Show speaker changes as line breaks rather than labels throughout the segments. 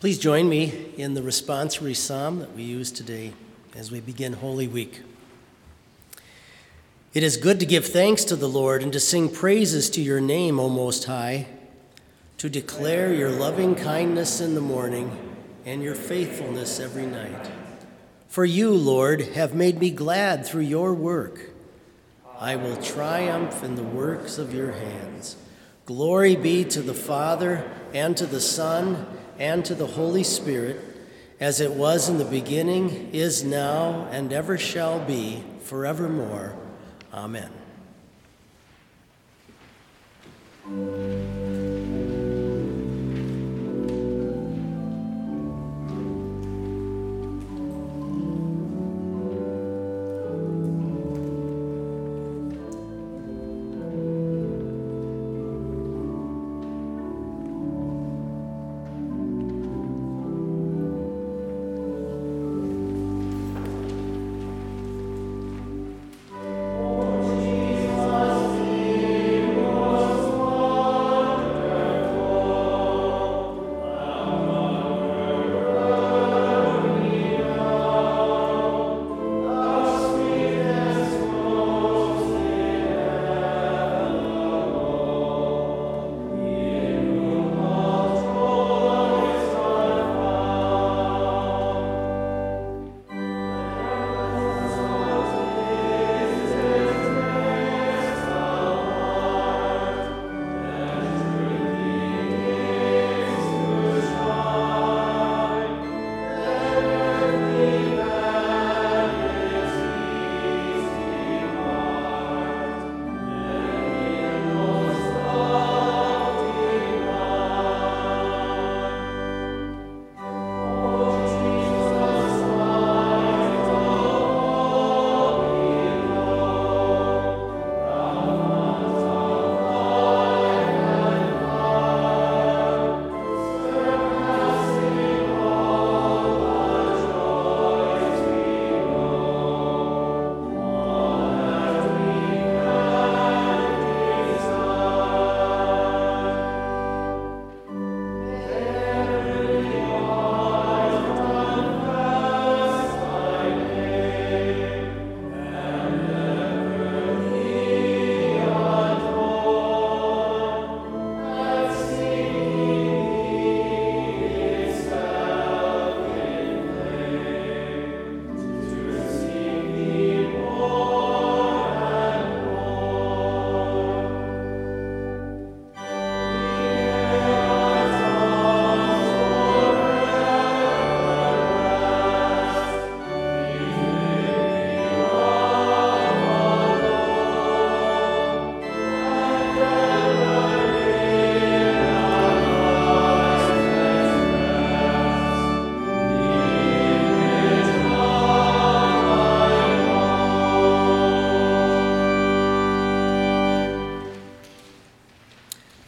Please join me in the responsory psalm that we use today as we begin Holy Week. It is good to give thanks to the Lord and to sing praises to your name, O Most High, to declare your loving kindness in the morning and your faithfulness every night. For you, Lord, have made me glad through your work. I will triumph in the works of your hands. Glory be to the Father, and to the Son, and to the Holy Spirit, as it was in the beginning, is now, and ever shall be, forevermore. Amen.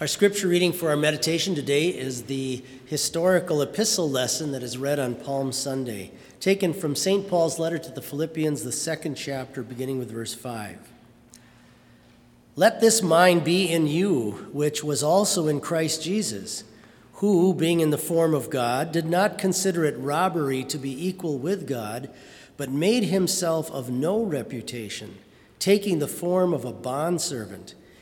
Our scripture reading for our meditation today is the historical epistle lesson that is read on Palm Sunday, taken from St. Paul's letter to the Philippians, the second chapter, beginning with verse 5. Let this mind be in you, which was also in Christ Jesus, who, being in the form of God, did not consider it robbery to be equal with God, but made himself of no reputation, taking the form of a bondservant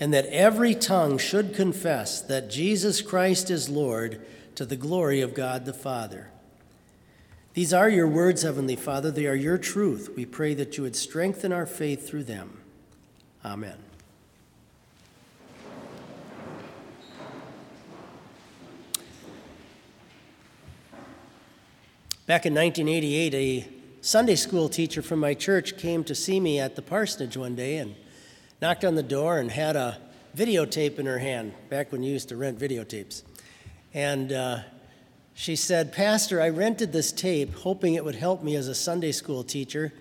and that every tongue should confess that Jesus Christ is Lord to the glory of God the Father. These are your words, Heavenly Father. They are your truth. We pray that you would strengthen our faith through them. Amen. Back in 1988, a Sunday school teacher from my church came to see me at the parsonage one day and knocked on the door and had a videotape in her hand, back when you used to rent videotapes. And uh, She said, Pastor, I rented this tape hoping it would help me as a Sunday school teacher.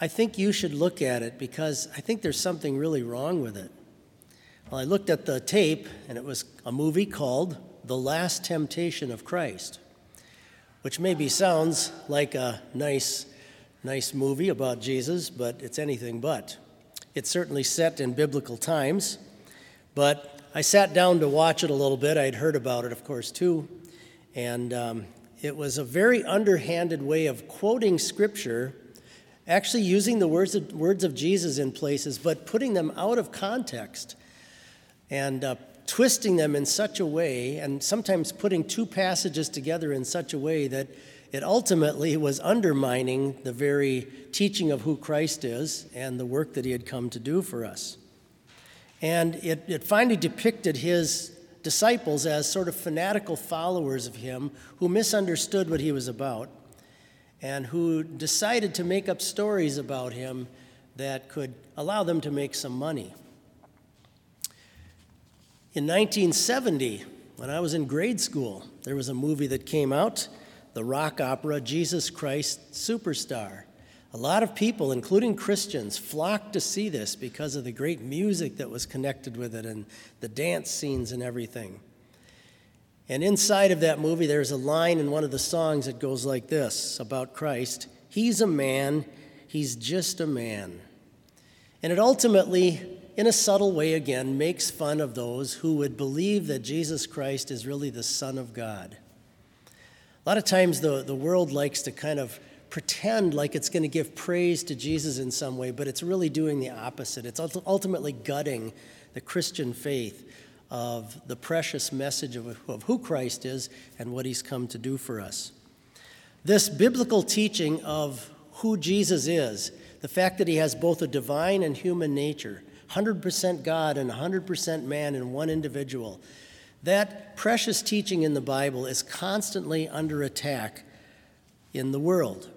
I think you should look at it because I think there's something really wrong with it. Well, I looked at the tape, and it was a movie called The Last Temptation of Christ, which maybe sounds like a nice, nice movie about Jesus, but it's anything but. It's certainly set in biblical times, but I sat down to watch it a little bit. I'd heard about it, of course, too. And um, it was a very underhanded way of quoting scripture, actually using the words of, words of Jesus in places, but putting them out of context and uh, twisting them in such a way, and sometimes putting two passages together in such a way that it ultimately was undermining the very teaching of who Christ is and the work that he had come to do for us. And it, it finally depicted his disciples as sort of fanatical followers of him who misunderstood what he was about and who decided to make up stories about him that could allow them to make some money. In 1970, when I was in grade school, there was a movie that came out, the rock opera Jesus Christ Superstar. A lot of people, including Christians, flocked to see this because of the great music that was connected with it and the dance scenes and everything. And inside of that movie, there's a line in one of the songs that goes like this about Christ He's a man, he's just a man. And it ultimately, in a subtle way again, makes fun of those who would believe that Jesus Christ is really the Son of God. A lot of times the, the world likes to kind of pretend like it's going to give praise to Jesus in some way, but it's really doing the opposite. It's ultimately gutting the Christian faith of the precious message of, of who Christ is and what he's come to do for us. This biblical teaching of who Jesus is, the fact that he has both a divine and human nature, 100% God and 100% man in one individual, that precious teaching in the Bible is constantly under attack in the world.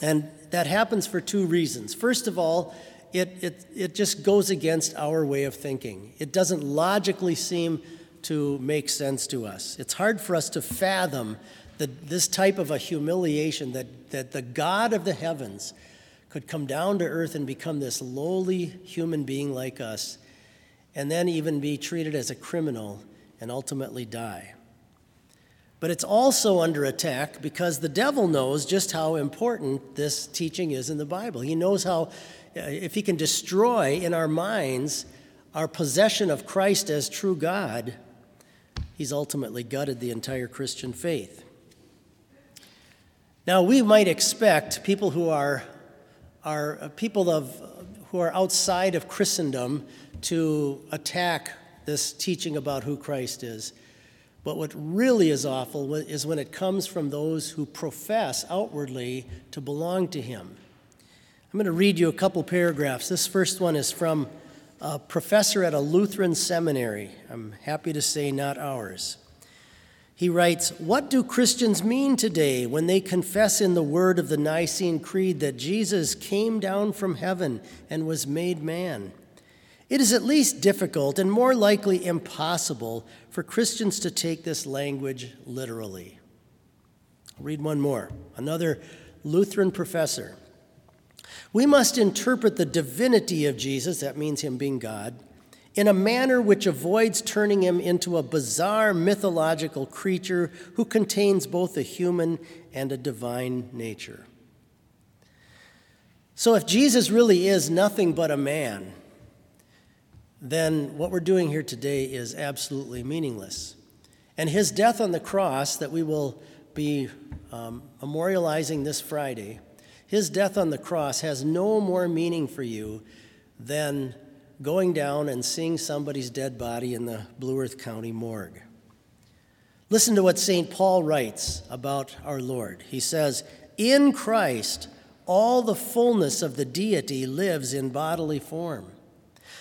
And that happens for two reasons. First of all, it, it, it just goes against our way of thinking. It doesn't logically seem to make sense to us. It's hard for us to fathom that this type of a humiliation that, that the God of the heavens could come down to earth and become this lowly human being like us, and then even be treated as a criminal and ultimately die. But it's also under attack because the devil knows just how important this teaching is in the Bible. He knows how, uh, if he can destroy in our minds our possession of Christ as true God, he's ultimately gutted the entire Christian faith. Now, we might expect people who are, are uh, people of, who are outside of Christendom to attack this teaching about who Christ is. But what really is awful is when it comes from those who profess outwardly to belong to Him. I'm going to read you a couple paragraphs. This first one is from a professor at a Lutheran seminary. I'm happy to say, not ours. He writes What do Christians mean today when they confess in the word of the Nicene Creed that Jesus came down from heaven and was made man? It is at least difficult and more likely impossible for Christians to take this language literally. I'll read one more. Another Lutheran professor. We must interpret the divinity of Jesus, that means him being God, in a manner which avoids turning him into a bizarre mythological creature who contains both a human and a divine nature. So, if Jesus really is nothing but a man, then what we're doing here today is absolutely meaningless. And his death on the cross, that we will be um, memorializing this Friday, his death on the cross has no more meaning for you than going down and seeing somebody's dead body in the Blue Earth County morgue. Listen to what St. Paul writes about our Lord. He says, In Christ, all the fullness of the deity lives in bodily form.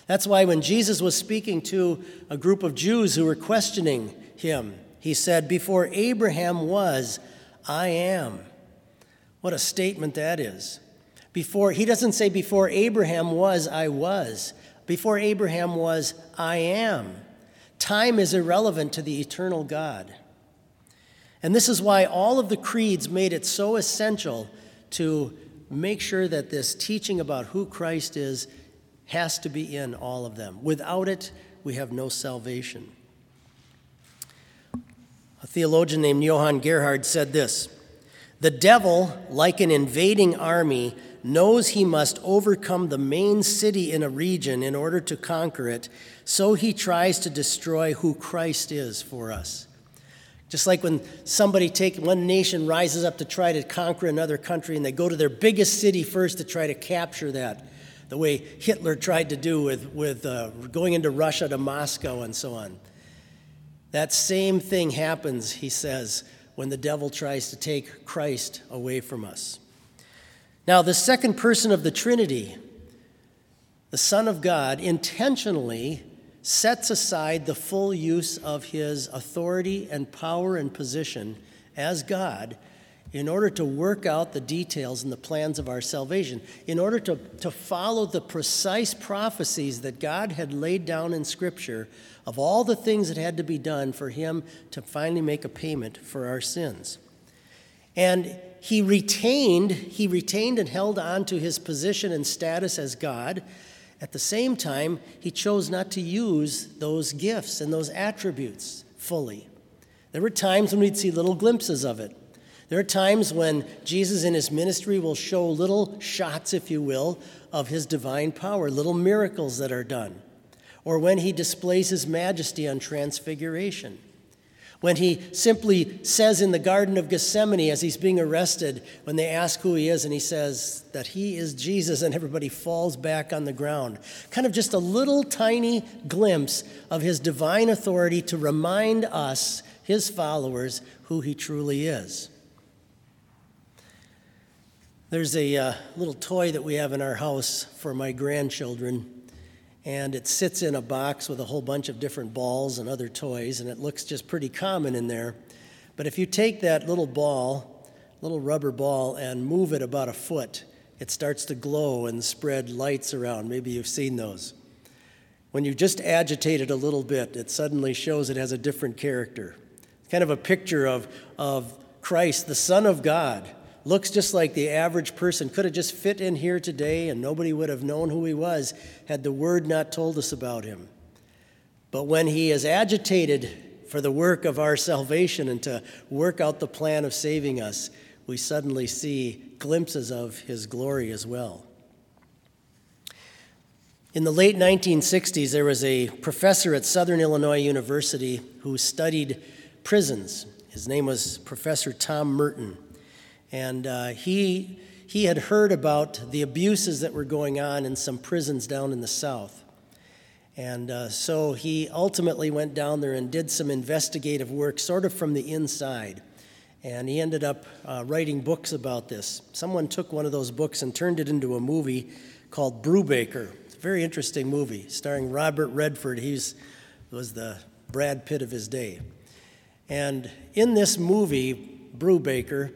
That's why when Jesus was speaking to a group of Jews who were questioning him, he said, Before Abraham was, I am. What a statement that is. Before he doesn't say before Abraham was, I was. Before Abraham was, I am. Time is irrelevant to the eternal God. And this is why all of the creeds made it so essential to make sure that this teaching about who Christ is has to be in all of them. Without it, we have no salvation. A theologian named Johann Gerhard said this The devil, like an invading army, knows he must overcome the main city in a region in order to conquer it, so he tries to destroy who Christ is for us. Just like when somebody take one nation rises up to try to conquer another country and they go to their biggest city first to try to capture that, the way Hitler tried to do with, with uh, going into Russia to Moscow and so on. That same thing happens, he says, when the devil tries to take Christ away from us. Now, the second person of the Trinity, the Son of God, intentionally sets aside the full use of his authority and power and position as God in order to work out the details and the plans of our salvation, in order to, to follow the precise prophecies that God had laid down in Scripture of all the things that had to be done for him to finally make a payment for our sins. And he retained, he retained and held on to his position and status as God at the same time, he chose not to use those gifts and those attributes fully. There were times when we'd see little glimpses of it. There are times when Jesus in his ministry will show little shots, if you will, of his divine power, little miracles that are done, or when he displays his majesty on transfiguration when he simply says in the Garden of Gethsemane as he's being arrested, when they ask who he is, and he says that he is Jesus, and everybody falls back on the ground. Kind of just a little tiny glimpse of his divine authority to remind us, his followers, who he truly is. There's a uh, little toy that we have in our house for my grandchildren and it sits in a box with a whole bunch of different balls and other toys, and it looks just pretty common in there. But if you take that little ball, little rubber ball, and move it about a foot, it starts to glow and spread lights around. Maybe you've seen those. When you just agitate it a little bit, it suddenly shows it has a different character. kind of a picture of, of Christ, the Son of God, looks just like the average person, could have just fit in here today and nobody would have known who he was had the word not told us about him. But when he is agitated for the work of our salvation and to work out the plan of saving us, we suddenly see glimpses of his glory as well. In the late 1960s, there was a professor at Southern Illinois University who studied prisons. His name was Professor Tom Murton. And uh, he, he had heard about the abuses that were going on in some prisons down in the South. And uh, so he ultimately went down there and did some investigative work, sort of from the inside. And he ended up uh, writing books about this. Someone took one of those books and turned it into a movie called Brubaker. It's a very interesting movie, starring Robert Redford. He was the Brad Pitt of his day. And in this movie, Brubaker,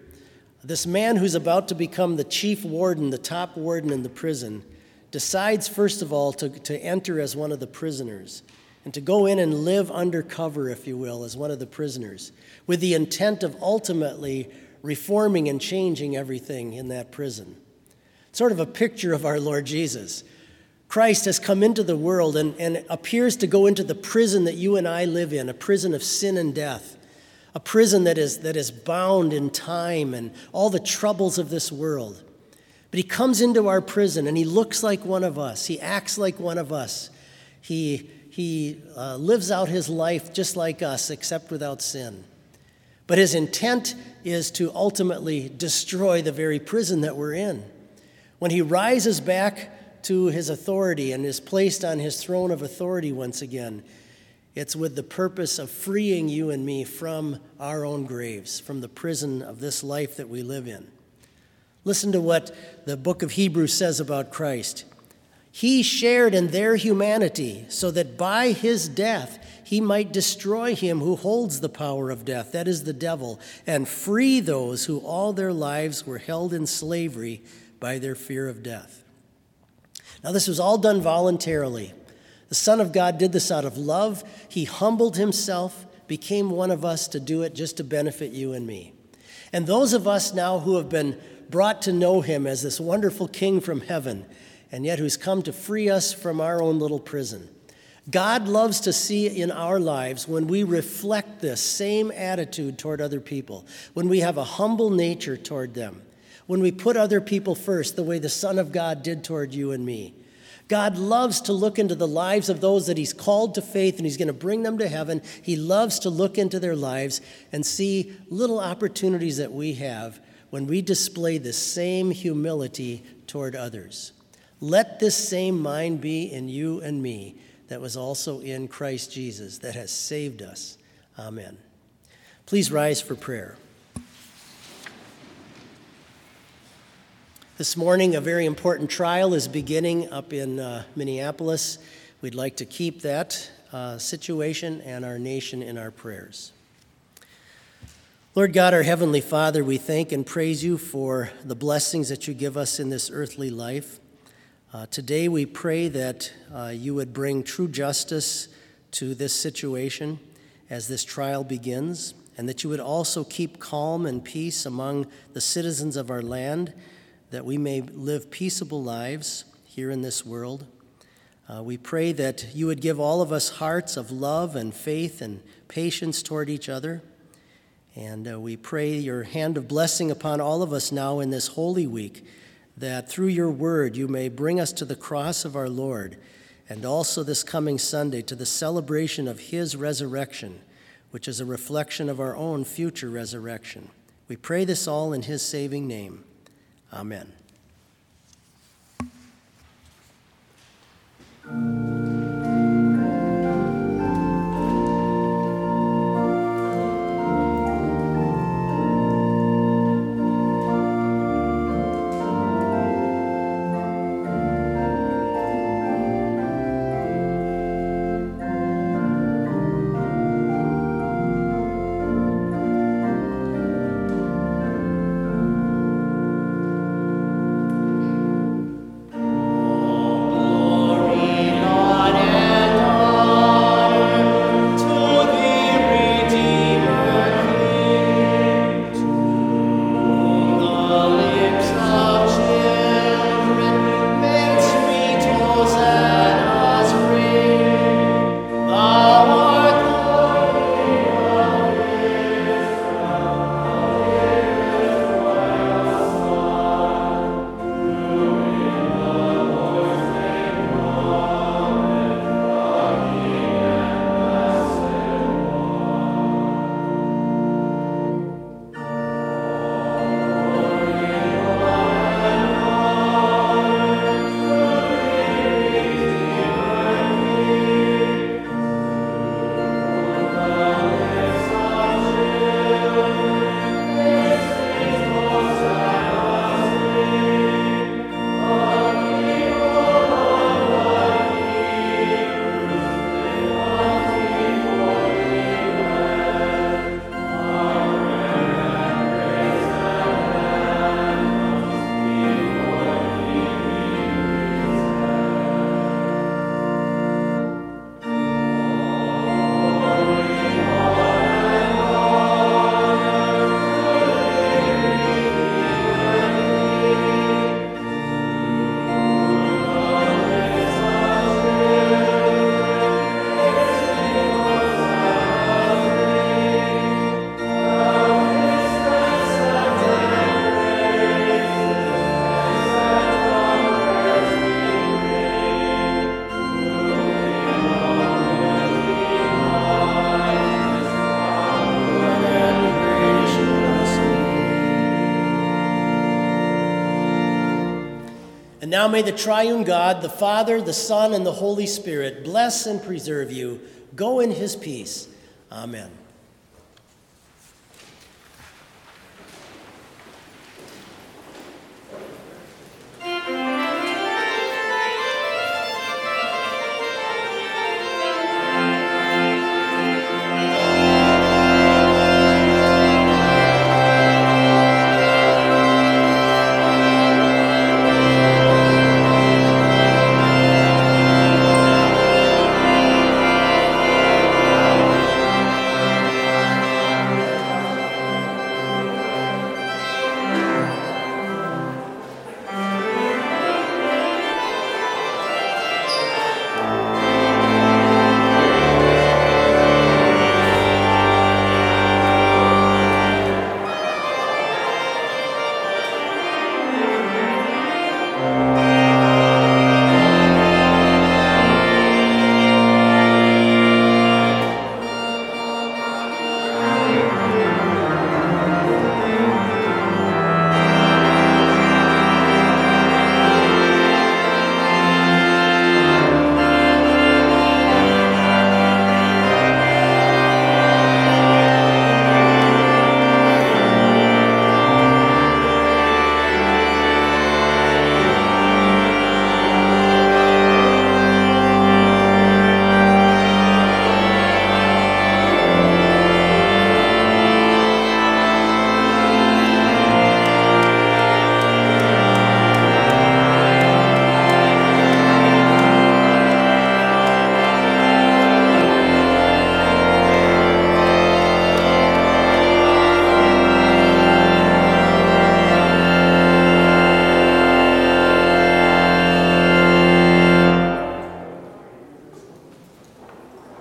this man who's about to become the chief warden, the top warden in the prison, decides, first of all, to, to enter as one of the prisoners and to go in and live undercover, if you will, as one of the prisoners, with the intent of ultimately reforming and changing everything in that prison. Sort of a picture of our Lord Jesus. Christ has come into the world and, and appears to go into the prison that you and I live in, a prison of sin and death a prison that is, that is bound in time and all the troubles of this world. But he comes into our prison and he looks like one of us. He acts like one of us. He, he uh, lives out his life just like us, except without sin. But his intent is to ultimately destroy the very prison that we're in. When he rises back to his authority and is placed on his throne of authority once again, it's with the purpose of freeing you and me from our own graves, from the prison of this life that we live in. Listen to what the book of Hebrews says about Christ. He shared in their humanity so that by his death he might destroy him who holds the power of death, that is the devil, and free those who all their lives were held in slavery by their fear of death. Now, this was all done voluntarily. The Son of God did this out of love. He humbled himself, became one of us to do it just to benefit you and me. And those of us now who have been brought to know him as this wonderful king from heaven, and yet who's come to free us from our own little prison. God loves to see in our lives when we reflect this same attitude toward other people, when we have a humble nature toward them, when we put other people first, the way the Son of God did toward you and me. God loves to look into the lives of those that He's called to faith and He's going to bring them to heaven. He loves to look into their lives and see little opportunities that we have when we display the same humility toward others. Let this same mind be in you and me that was also in Christ Jesus, that has saved us. Amen. Please rise for prayer. This morning, a very important trial is beginning up in uh, Minneapolis. We'd like to keep that uh, situation and our nation in our prayers. Lord God, our Heavenly Father, we thank and praise you for the blessings that you give us in this earthly life. Uh, today, we pray that uh, you would bring true justice to this situation as this trial begins, and that you would also keep calm and peace among the citizens of our land that we may live peaceable lives here in this world. Uh, we pray that you would give all of us hearts of love and faith and patience toward each other. And uh, we pray your hand of blessing upon all of us now in this Holy Week, that through your word you may bring us to the cross of our Lord, and also this coming Sunday to the celebration of his resurrection, which is a reflection of our own future resurrection. We pray this all in his saving name. Amen. Now may the triune God, the Father, the Son, and the Holy Spirit bless and preserve you. Go in his peace. Amen.